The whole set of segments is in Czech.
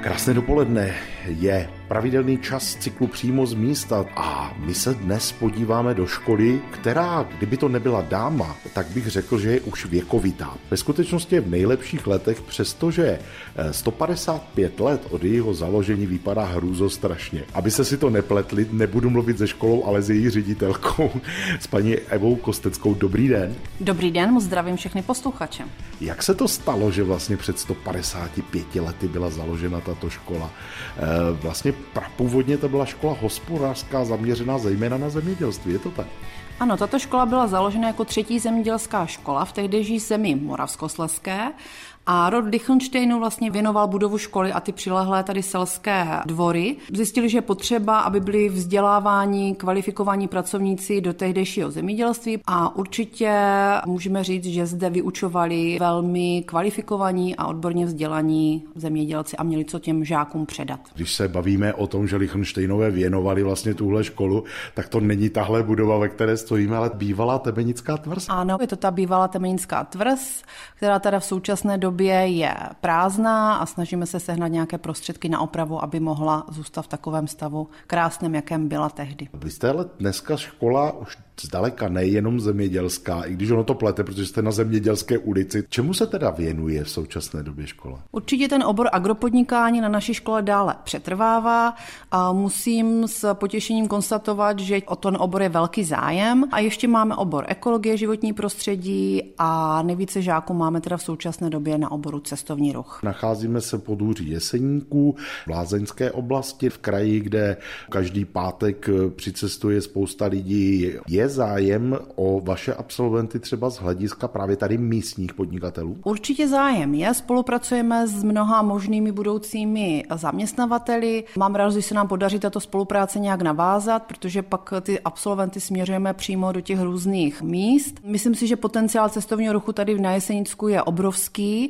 Krásné dopoledne je pravidelný čas cyklu přímo z místa a my se dnes podíváme do školy, která, kdyby to nebyla dáma, tak bych řekl, že je už věkovitá. Ve skutečnosti je v nejlepších letech, přestože 155 let od jejího založení vypadá hrůzo strašně. Aby se si to nepletli, nebudu mluvit se školou, ale s její ředitelkou, s paní Evou Kosteckou. Dobrý den. Dobrý den, moc zdravím všechny posluchače. Jak se to stalo, že vlastně před 155 lety byla založena tato škola? E, vlastně původně to byla škola hospodářská zaměřená zejména na zemědělství, je to tak? Ano, tato škola byla založena jako třetí zemědělská škola v tehdejší zemi Moravskoslezské a rod Lichtensteinu vlastně věnoval budovu školy a ty přilehlé tady selské dvory. Zjistili, že je potřeba, aby byli vzdělávání kvalifikovaní pracovníci do tehdejšího zemědělství a určitě můžeme říct, že zde vyučovali velmi kvalifikovaní a odborně vzdělaní zemědělci a měli co těm žákům předat. Když se bavíme o tom, že Lichtensteinové věnovali vlastně tuhle školu, tak to není tahle budova, ve které stojíme, ale bývalá temenická tvrz. Ano, je to ta bývalá temenická tvrz, která teda v současné době době je prázdná a snažíme se sehnat nějaké prostředky na opravu, aby mohla zůstat v takovém stavu krásném, jakém byla tehdy. Vy jste ale dneska škola už zdaleka nejenom zemědělská, i když ono to plete, protože jste na zemědělské ulici. Čemu se teda věnuje v současné době škola? Určitě ten obor agropodnikání na naší škole dále přetrvává a musím s potěšením konstatovat, že o ten obor je velký zájem a ještě máme obor ekologie, životní prostředí a nejvíce žáků máme teda v současné době na oboru cestovní ruch. Nacházíme se pod úří Jeseníků v Lázeňské oblasti, v kraji, kde každý pátek přicestuje spousta lidí. Je zájem o vaše absolventy třeba z hlediska právě tady místních podnikatelů? Určitě zájem je. Spolupracujeme s mnoha možnými budoucími zaměstnavateli. Mám rád, že se nám podaří tato spolupráce nějak navázat, protože pak ty absolventy směřujeme přímo do těch různých míst. Myslím si, že potenciál cestovního ruchu tady v Najesenicku je obrovský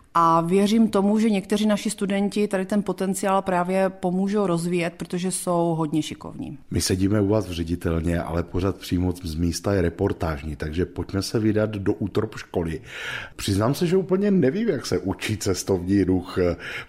a věřím tomu, že někteří naši studenti tady ten potenciál právě pomůžou rozvíjet, protože jsou hodně šikovní. My sedíme u vás v ředitelně, ale pořád přímo z místa je reportážní, takže pojďme se vydat do útrop školy. Přiznám se, že úplně nevím, jak se učí cestovní ruch.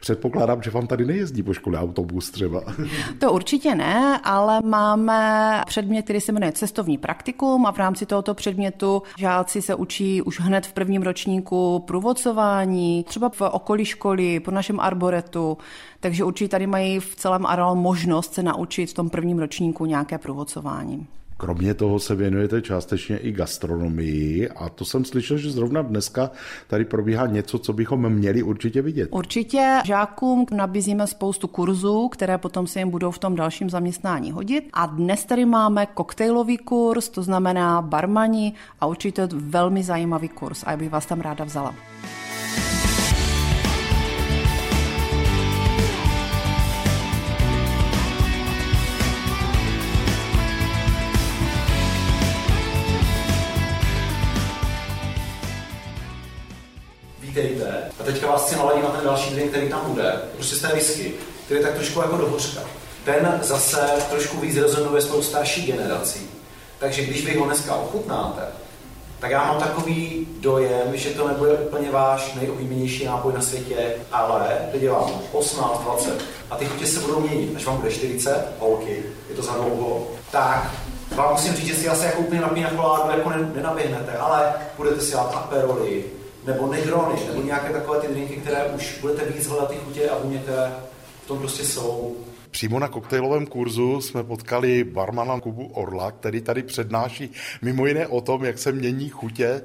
Předpokládám, že vám tady nejezdí po škole autobus třeba. To určitě ne, ale máme předmět, který se jmenuje cestovní praktikum a v rámci tohoto předmětu žáci se učí už hned v prvním ročníku průvodcování, třeba v okolí školy, po našem arboretu, takže určitě tady mají v celém areálu možnost se naučit v tom prvním ročníku nějaké průvodcování. Kromě toho se věnujete částečně i gastronomii a to jsem slyšel, že zrovna dneska tady probíhá něco, co bychom měli určitě vidět. Určitě žákům nabízíme spoustu kurzů, které potom se jim budou v tom dalším zaměstnání hodit. A dnes tady máme koktejlový kurz, to znamená barmani a určitě velmi zajímavý kurz a já bych vás tam ráda vzala. A teďka vás chci naladit na ten další drink, který tam bude. Prostě z té whisky, který je tak trošku jako do hořka. Ten zase trošku víc rezonuje s tou starší generací. Takže když vy ho dneska ochutnáte, tak já mám takový dojem, že to nebude úplně váš nejoblíbenější nápoj na světě, ale teď vám 18, 20 a ty chutě se budou měnit. Až vám bude 40, holky, je to za dlouho, tak vám musím říct, že si asi jako úplně napína choládu jako nenaběhnete, ale budete si dát aperoly, nebo negrony, nebo nějaké takové ty drinky, které už budete víc hledat ty chutě a vůně, v tom prostě jsou. Přímo na koktejlovém kurzu jsme potkali barmana Kubu Orla, který tady přednáší mimo jiné o tom, jak se mění chutě eh,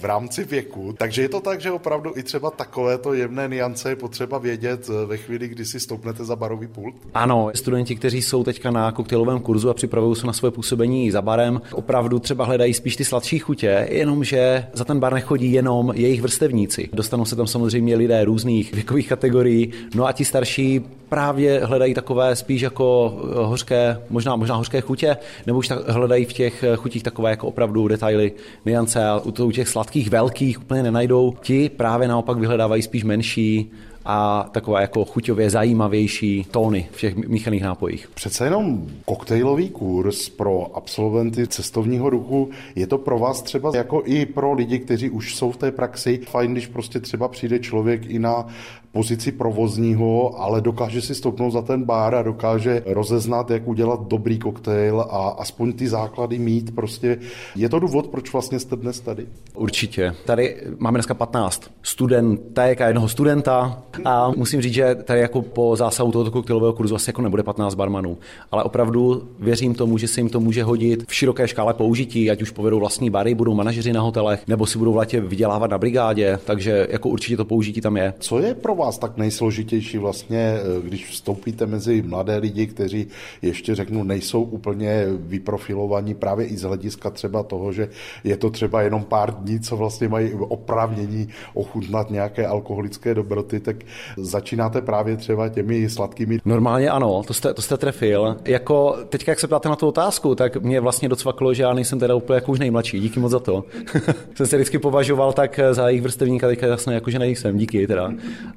v rámci věku. Takže je to tak, že opravdu i třeba takovéto jemné niance je potřeba vědět eh, ve chvíli, kdy si stoupnete za barový pult? Ano, studenti, kteří jsou teďka na koktejlovém kurzu a připravují se na svoje působení za barem, opravdu třeba hledají spíš ty sladší chutě, jenomže za ten bar nechodí jenom jejich vrstevníci. Dostanou se tam samozřejmě lidé různých věkových kategorií, no a ti starší právě hledají takové spíš jako eh, hořké, možná, možná hořké chutě, nebo už tak hledají v těch eh, chutích takové jako opravdu detaily, niance a u těch sladkých velkých úplně nenajdou. Ti právě naopak vyhledávají spíš menší, a takové jako chuťově zajímavější tóny v těch míchaných nápojích. Přece jenom koktejlový kurz pro absolventy cestovního ruchu, je to pro vás třeba jako i pro lidi, kteří už jsou v té praxi, fajn, když prostě třeba přijde člověk i na pozici provozního, ale dokáže si stoupnout za ten bar a dokáže rozeznat, jak udělat dobrý koktejl a aspoň ty základy mít. Prostě je to důvod, proč vlastně jste dnes tady? Určitě. Tady máme dneska 15 studentek a jednoho studenta a musím říct, že tady jako po zásahu tohoto koktejlového kurzu asi jako nebude 15 barmanů, ale opravdu věřím tomu, že se jim to může hodit v široké škále použití, ať už povedou vlastní bary, budou manažeři na hotelech, nebo si budou v letě vydělávat na brigádě, takže jako určitě to použití tam je. Co je pro vás tak nejsložitější vlastně, eh, když vstoupíte mezi mladé lidi, kteří ještě řeknu, nejsou úplně vyprofilovaní právě i z hlediska třeba toho, že je to třeba jenom pár dní, co vlastně mají oprávnění ochutnat nějaké alkoholické dobroty, tak začínáte právě třeba těmi sladkými. Normálně ano, to jste, to jste trefil. Jako teďka, jak se ptáte na tu otázku, tak mě vlastně docvaklo, že já nejsem teda úplně jako už nejmladší. Díky moc za to. jsem se vždycky považoval tak za jejich vrstevníka, teďka jasně jako, že nejsem. Díky teda.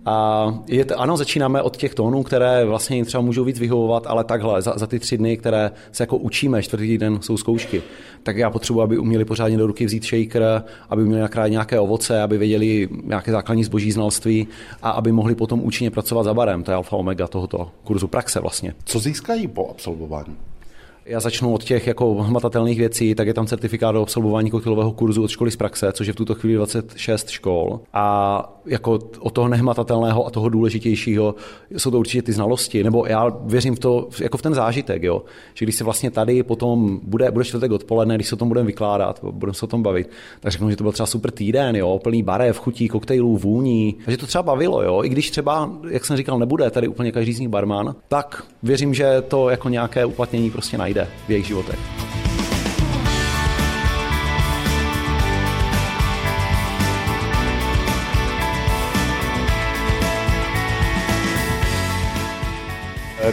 A je to, ano, začínáme od těch tónů, které vlastně třeba můžou víc vyhovovat, ale takhle, za, za ty tři dny, které se jako učíme, čtvrtý den jsou zkoušky, tak já potřebuji, aby uměli pořádně do ruky vzít shaker, aby uměli nakrájet nějaké ovoce, aby věděli nějaké základní zboží znalství a aby mohli potom účinně pracovat za barem. To je alfa omega tohoto kurzu praxe vlastně. Co získají po absolvování? Já začnu od těch jako hmatatelných věcí, tak je tam certifikát do absolvování koktejlového kurzu od školy z praxe, což je v tuto chvíli 26 škol. A jako od toho nehmatatelného a toho důležitějšího jsou to určitě ty znalosti, nebo já věřím v to, jako v ten zážitek, jo. že když se vlastně tady potom bude, bude čtvrtek odpoledne, když se o tom budeme vykládat, budeme se o tom bavit, tak řeknu, že to byl třeba super týden, jo, plný barev, chutí, koktejlů, vůní, a že to třeba bavilo, jo, i když třeba, jak jsem říkal, nebude tady úplně každý z nich barman, tak věřím, že to jako nějaké uplatnění prostě najde v jejich životech.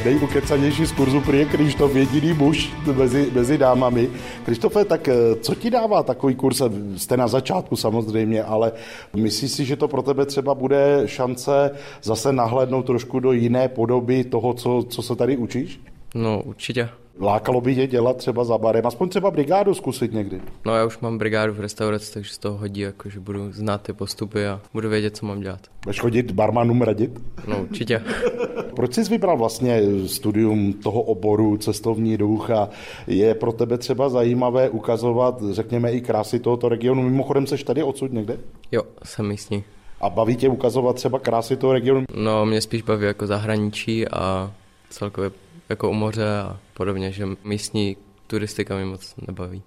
nejukecanější z kurzu prý je Krištof, jediný muž mezi, mezi dámami. Krištofe, tak eh, co ti dává takový kurz? Jste na začátku samozřejmě, ale myslíš si, že to pro tebe třeba bude šance zase nahlédnout trošku do jiné podoby toho, co, co se tady učíš? No, určitě. Lákalo by je dělat třeba za barem, aspoň třeba brigádu zkusit někdy. No já už mám brigádu v restauraci, takže z toho hodí, jako, že budu znát ty postupy a budu vědět, co mám dělat. Budeš chodit barmanům radit? No určitě. Proč jsi vybral vlastně studium toho oboru cestovní duch a je pro tebe třeba zajímavé ukazovat, řekněme, i krásy tohoto regionu? Mimochodem, seš tady odsud někde? Jo, jsem místní. A baví tě ukazovat třeba krásy toho regionu? No, mě spíš baví jako zahraničí a celkově jako u moře a podobně, že místní turistika mi moc nebaví.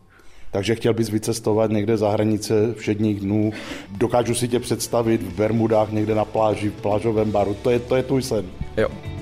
Takže chtěl bys vycestovat někde za hranice všedních dnů. Dokážu si tě představit v Bermudách někde na pláži, v plážovém baru. To je, to je tvůj sen. Jo.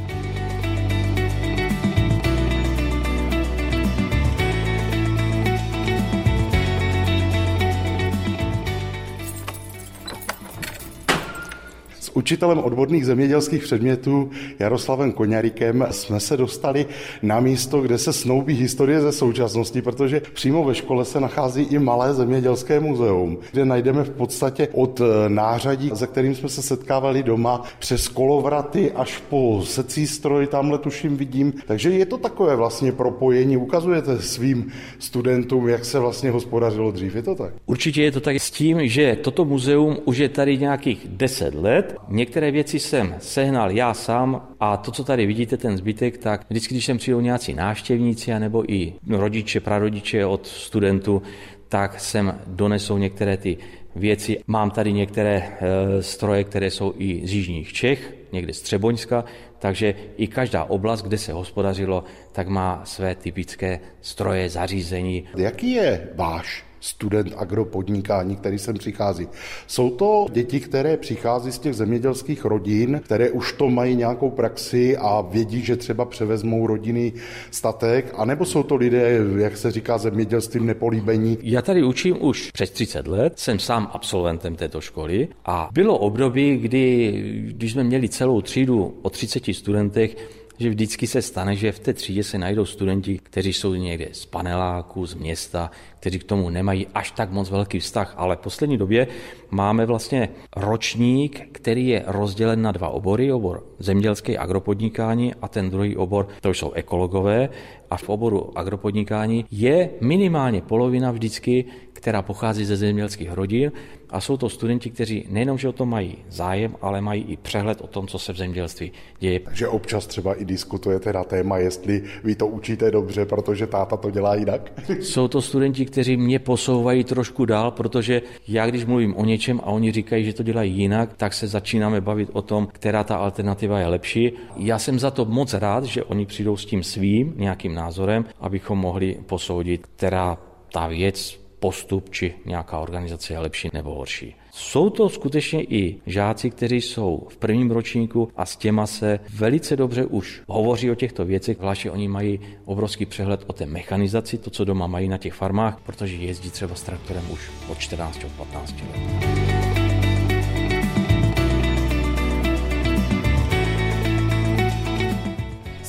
Učitelem odborných zemědělských předmětů Jaroslavem Koňarikem jsme se dostali na místo, kde se snoubí historie ze současnosti, protože přímo ve škole se nachází i malé zemědělské muzeum, kde najdeme v podstatě od eh, nářadí, se kterým jsme se setkávali doma, přes kolovraty až po secí stroj, tamhle tuším vidím. Takže je to takové vlastně propojení. Ukazujete svým studentům, jak se vlastně hospodařilo dřív. Je to tak? Určitě je to tak s tím, že toto muzeum už je tady nějakých 10 let. Některé věci jsem sehnal já sám a to, co tady vidíte, ten zbytek, tak vždycky, když sem přijdou nějací návštěvníci nebo i rodiče, prarodiče od studentů, tak sem donesou některé ty věci. Mám tady některé e, stroje, které jsou i z jižních Čech, někde z Třeboňska, takže i každá oblast, kde se hospodařilo, tak má své typické stroje, zařízení. Jaký je váš student agropodnikání, který sem přichází. Jsou to děti, které přichází z těch zemědělských rodin, které už to mají nějakou praxi a vědí, že třeba převezmou rodinný statek, anebo jsou to lidé, jak se říká, zemědělstvím nepolíbení? Já tady učím už přes 30 let, jsem sám absolventem této školy a bylo období, kdy, když jsme měli celou třídu o 30 studentech, že vždycky se stane, že v té třídě se najdou studenti, kteří jsou někde z paneláku, z města, kteří k tomu nemají až tak moc velký vztah, ale v poslední době máme vlastně ročník, který je rozdělen na dva obory, obor zemědělské agropodnikání a ten druhý obor, to jsou ekologové. A v oboru agropodnikání je minimálně polovina vždycky která pochází ze zemědělských rodin a jsou to studenti, kteří nejenom, že o tom mají zájem, ale mají i přehled o tom, co se v zemědělství děje. Takže občas třeba i diskutujete na téma, jestli vy to učíte dobře, protože táta to dělá jinak? Jsou to studenti, kteří mě posouvají trošku dál, protože já, když mluvím o něčem a oni říkají, že to dělají jinak, tak se začínáme bavit o tom, která ta alternativa je lepší. Já jsem za to moc rád, že oni přijdou s tím svým nějakým názorem, abychom mohli posoudit, která ta věc postup či nějaká organizace je lepší nebo horší. Jsou to skutečně i žáci, kteří jsou v prvním ročníku a s těma se velice dobře už hovoří o těchto věcech, zvláště oni mají obrovský přehled o té mechanizaci, to, co doma mají na těch farmách, protože jezdí třeba s traktorem už od 14 od 15 let.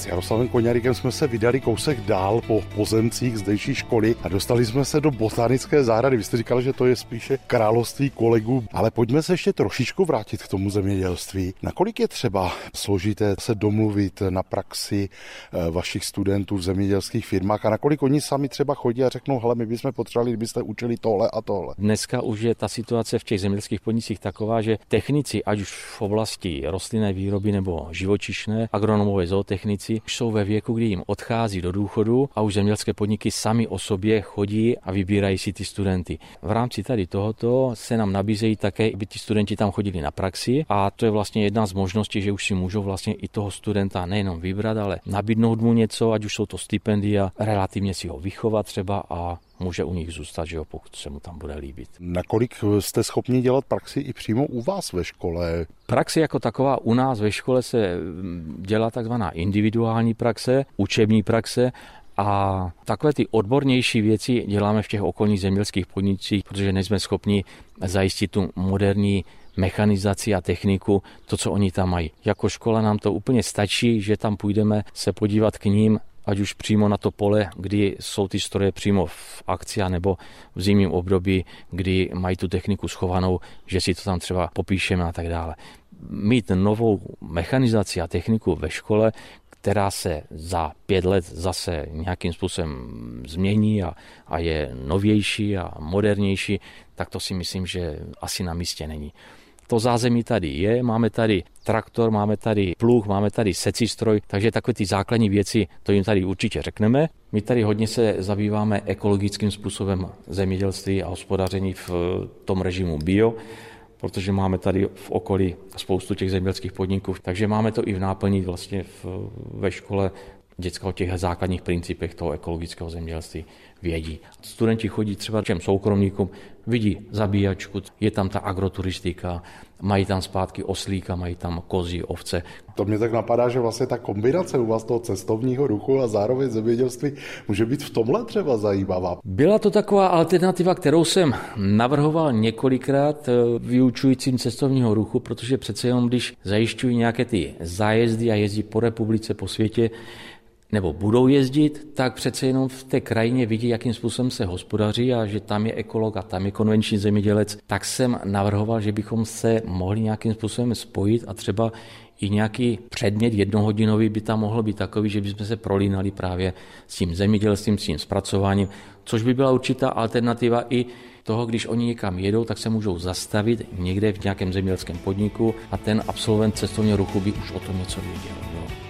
Jaroslavem Koňarikem jsme se vydali kousek dál po pozemcích zdejší školy a dostali jsme se do botanické zahrady. Vy jste říkal, že to je spíše království kolegů, ale pojďme se ještě trošičku vrátit k tomu zemědělství. Nakolik je třeba složité se domluvit na praxi eh, vašich studentů v zemědělských firmách a nakolik oni sami třeba chodí a řeknou, hele, my bychom potřebovali, kdybyste učili tohle a tohle. Dneska už je ta situace v těch zemědělských podnicích taková, že technici, ať už v oblasti rostlinné výroby nebo živočišné, agronomové zootechnici, už jsou ve věku, kdy jim odchází do důchodu a už zemědělské podniky sami o sobě chodí a vybírají si ty studenty. V rámci tady tohoto se nám nabízejí také, aby ti studenti tam chodili na praxi a to je vlastně jedna z možností, že už si můžou vlastně i toho studenta nejenom vybrat, ale nabídnout mu něco, ať už jsou to stipendia, relativně si ho vychovat třeba a může u nich zůstat, že jo, pokud se mu tam bude líbit. Nakolik jste schopni dělat praxi i přímo u vás ve škole? Praxi jako taková u nás ve škole se mm, dělá takzvaná individuální praxe, učební praxe a takové ty odbornější věci děláme v těch okolních zemědělských podnicích, protože nejsme schopni zajistit tu moderní mechanizaci a techniku, to, co oni tam mají. Jako škola nám to úplně stačí, že tam půjdeme se podívat k ním, ať už přímo na to pole, kdy jsou ty stroje přímo v akci, nebo v zimním období, kdy mají tu techniku schovanou, že si to tam třeba popíšeme a tak dále. Mít novou mechanizaci a techniku ve škole, která se za pět let zase nějakým způsobem změní a, a je novější a modernější, tak to si myslím, že asi na místě není. To zázemí tady je, máme tady traktor, máme tady pluh, máme tady secí stroj, takže takové ty základní věci, to jim tady určitě řekneme. My tady hodně se zabýváme ekologickým způsobem zemědělství a hospodaření v tom režimu bio, protože máme tady v okolí spoustu těch zemědělských podniků, takže máme to i v náplní vlastně v, ve škole děcka o těch základních principech toho ekologického zemědělství vědí. Studenti chodí třeba těm soukromníkům, vidí zabíjačku, je tam ta agroturistika, mají tam zpátky oslíka, mají tam kozy, ovce. To mě tak napadá, že vlastně ta kombinace u vás toho cestovního ruchu a zároveň zemědělství může být v tomhle třeba zajímavá. Byla to taková alternativa, kterou jsem navrhoval několikrát eh, vyučujícím cestovního ruchu, protože přece jenom když zajišťují nějaké ty zájezdy a jezdí po republice, po světě, nebo budou jezdit, tak přece jenom v té krajině vidí, jakým způsobem se hospodaří a že tam je ekolog a tam je konvenční zemědělec, tak jsem navrhoval, že bychom se mohli nějakým způsobem spojit a třeba i nějaký předmět jednohodinový by tam mohl být takový, že bychom se prolínali právě s tím zemědělstvím, s tím zpracováním, což by byla určitá alternativa i toho, když oni někam jedou, tak se můžou zastavit někde v nějakém zemědělském podniku a ten absolvent cestovního ruchu by už o tom něco věděl. Jo.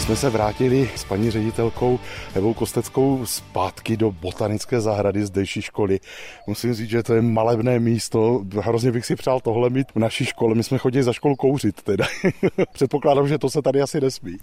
Jsme se vrátili s paní ředitelkou Evou Kosteckou zpátky do botanické zahrady zdejší školy. Musím říct, že to je malebné místo. Hrozně bych si přál tohle mít v naší škole. My jsme chodili za školu kouřit teda. Předpokládám, že to se tady asi nesmí.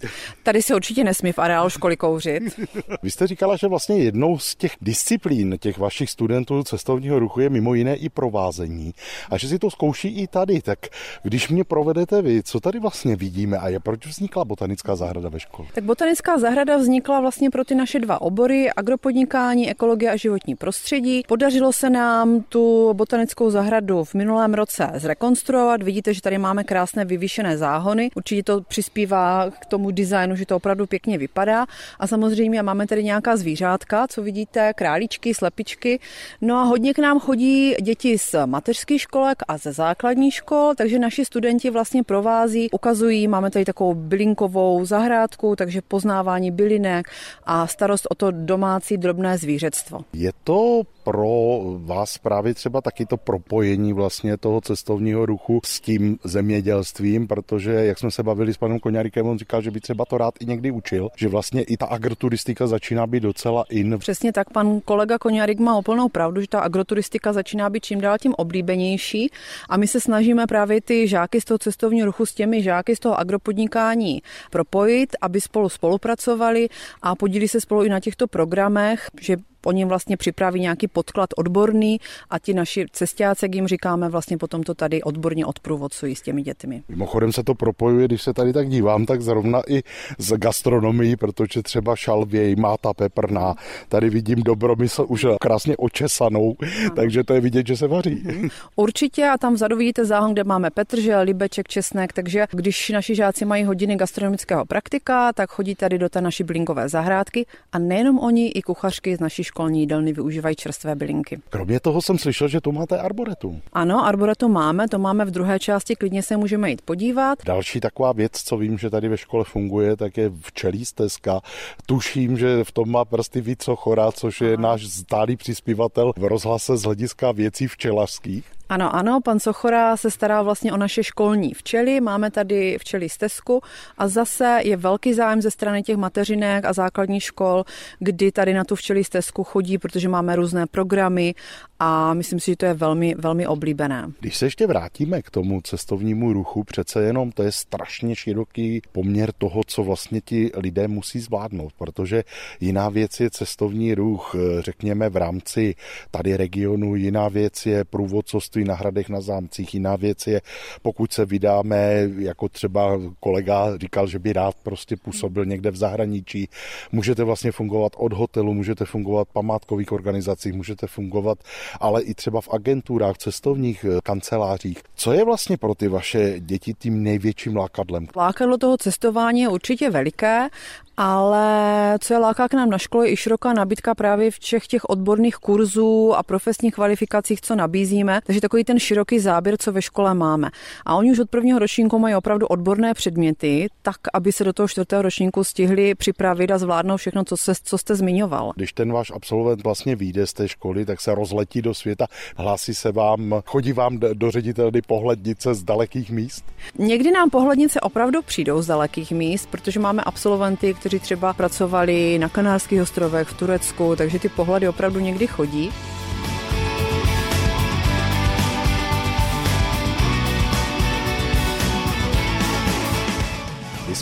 Tady se určitě nesmí v areálu školy kouřit. Vy jste říkala, že vlastně jednou z těch disciplín těch vašich studentů cestovního ruchu je mimo jiné i provázení. A že si to zkouší i tady. Tak když mě provedete vy, co tady vlastně vidíme a je proč vznikla botanická zahrada ve? Škol? Tak botanická zahrada vznikla vlastně pro ty naše dva obory, agropodnikání, ekologie a životní prostředí. Podařilo se nám tu botanickou zahradu v minulém roce zrekonstruovat. Vidíte, že tady máme krásné vyvýšené záhony. Určitě to přispívá k tomu designu, že to opravdu pěkně vypadá. A samozřejmě máme tady nějaká zvířátka, co vidíte, králíčky, slepičky. No a hodně k nám chodí děti z mateřských školek a ze základních škol, takže naši studenti vlastně provází, ukazují, máme tady takovou bylinkovou zahrádku, pořádku, takže poznávání bylinek a starost o to domácí drobné zvířectvo. Je to pro vás právě třeba taky to propojení vlastně toho cestovního ruchu s tím zemědělstvím, protože jak jsme se bavili s panem Koňarikem, on říkal, že by třeba to rád i někdy učil, že vlastně i ta agroturistika začíná být docela in. Přesně tak, pan kolega Koňarik má úplnou pravdu, že ta agroturistika začíná být čím dál tím oblíbenější a my se snažíme právě ty žáky z toho cestovního ruchu s těmi žáky z toho agropodnikání propojit, aby spolu spolupracovali a podílí se spolu i na těchto programech, že Oni vlastně připraví nějaký podklad odborný a ti naši cestáci, jak jim říkáme, vlastně potom to tady odborně odprůvodcují s těmi dětmi. Mimochodem se to propojuje, když se tady tak dívám, tak zrovna i z gastronomií, protože třeba šalvěj, máta peprná, tady vidím dobromysl už krásně očesanou, ano. takže to je vidět, že se vaří. Mhm. Určitě a tam vzadu vidíte záhon, kde máme petržel, libeček, česnek, takže když naši žáci mají hodiny gastronomického praktika, tak chodí tady do té naší blinkové zahrádky a nejenom oni, i kuchařky z naší školní jídelny využívají čerstvé bylinky. Kromě toho jsem slyšel, že tu máte arboretum. Ano, arboretum máme, to máme v druhé části, klidně se můžeme jít podívat. Další taková věc, co vím, že tady ve škole funguje, tak je včelí stezka. Tuším, že v tom má prsty víc chorá, což je náš stálý přispívatel v rozhlase z hlediska věcí včelařských. Ano, ano, pan Sochora se stará vlastně o naše školní včely, máme tady včely stezku a zase je velký zájem ze strany těch mateřinek a základních škol, kdy tady na tu včely stezku chodí, protože máme různé programy a myslím si, že to je velmi, velmi oblíbené. Když se ještě vrátíme k tomu cestovnímu ruchu, přece jenom to je strašně široký poměr toho, co vlastně ti lidé musí zvládnout, protože jiná věc je cestovní ruch, řekněme v rámci tady regionu, jiná věc je průvodcovství na hradech, na zámcích, jiná věc je, pokud se vydáme, jako třeba kolega říkal, že by rád prostě působil někde v zahraničí, můžete vlastně fungovat od hotelu, můžete fungovat v památkových organizacích, můžete fungovat ale i třeba v agenturách, cestovních eh, kancelářích. Co je vlastně pro ty vaše děti tím největším lákadlem? Lákadlo toho cestování je určitě veliké ale co je láká k nám na škole, je i široká nabídka právě v všech těch odborných kurzů a profesních kvalifikacích, co nabízíme. Takže takový ten široký záběr, co ve škole máme. A oni už od prvního ročníku mají opravdu odborné předměty, tak aby se do toho čtvrtého ročníku stihli připravit a zvládnout všechno, co, se, co jste zmiňoval. Když ten váš absolvent vlastně vyjde z té školy, tak se rozletí do světa, hlásí se vám, chodí vám do ředitelny pohlednice z dalekých míst? Někdy nám pohlednice opravdu přijdou z dalekých míst, protože máme absolventy, kteří třeba pracovali na Kanárských ostrovech, v Turecku, takže ty pohledy opravdu někdy chodí.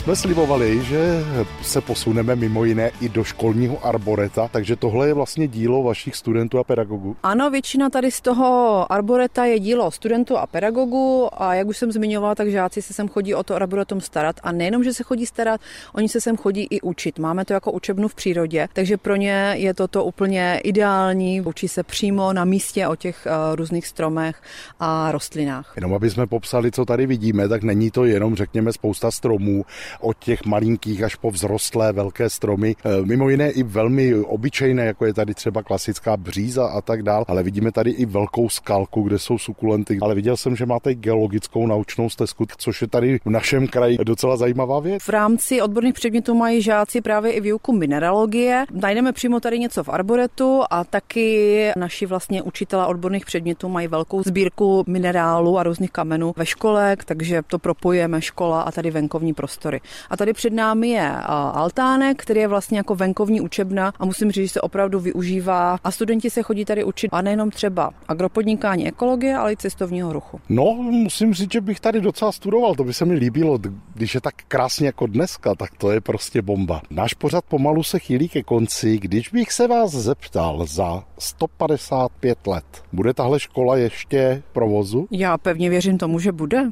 Jsme slibovali, že se posuneme mimo jiné i do školního arboreta, takže tohle je vlastně dílo vašich studentů a pedagogů. Ano, většina tady z toho arboreta je dílo studentů a pedagogů a jak už jsem zmiňovala, tak žáci se sem chodí o to arboretum starat a nejenom, že se chodí starat, oni se sem chodí i učit. Máme to jako učebnu v přírodě, takže pro ně je toto úplně ideální. Učí se přímo na místě o těch uh, různých stromech a rostlinách. Jenom aby jsme popsali, co tady vidíme, tak není to jenom, řekněme, spousta stromů, od těch malinkých až po vzrostlé velké stromy. E, mimo jiné i velmi obyčejné, jako je tady třeba klasická bříza a tak dál, ale vidíme tady i velkou skalku, kde jsou sukulenty. Ale viděl jsem, že máte geologickou naučnou stezku, což je tady v našem kraji docela zajímavá věc. V rámci odborných předmětů mají žáci právě i výuku mineralogie. Najdeme přímo tady něco v arboretu a taky naši vlastně učitelé odborných předmětů mají velkou sbírku minerálu a různých kamenů ve škole, takže to propojujeme škola a tady venkovní prostor prostory. A tady před námi je altánek, který je vlastně jako venkovní učebna a musím říct, že se opravdu využívá a studenti se chodí tady učit a nejenom třeba agropodnikání ekologie, ale i cestovního ruchu. No, musím říct, že bych tady docela studoval, to by se mi líbilo, když je tak krásně jako dneska, tak to je prostě bomba. Náš pořad pomalu se chýlí ke konci, když bych se vás zeptal za 155 let, bude tahle škola ještě provozu? Já pevně věřím tomu, že bude.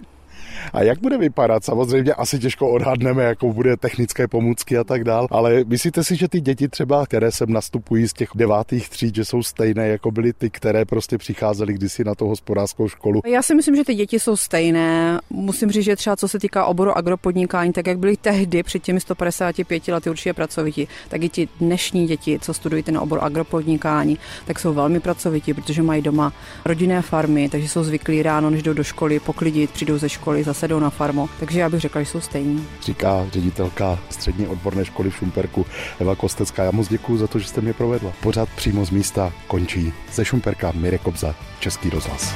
A jak bude vypadat? Samozřejmě asi těžko odhadneme, jakou bude technické pomůcky a tak dál, ale myslíte si, že ty děti třeba, které sem nastupují z těch devátých tříd, že jsou stejné, jako byly ty, které prostě přicházely kdysi na tu hospodářskou školu? Já si myslím, že ty děti jsou stejné. Musím říct, že třeba co se týká oboru agropodnikání, tak jak byly tehdy před těmi 155 lety určitě pracovití, tak i ti dnešní děti, co studují ten obor agropodnikání, tak jsou velmi pracovití, protože mají doma rodinné farmy, takže jsou zvyklí ráno, než jdou do školy, poklidit, přijdou ze školy, školy zase jdou na farmu. Takže já bych řekla, že jsou stejní. Říká ředitelka střední odborné školy v Šumperku Eva Kostecká. Já moc děkuji za to, že jste mě provedla. Pořád přímo z místa končí ze Šumperka Mirek Kobza, Český rozhlas.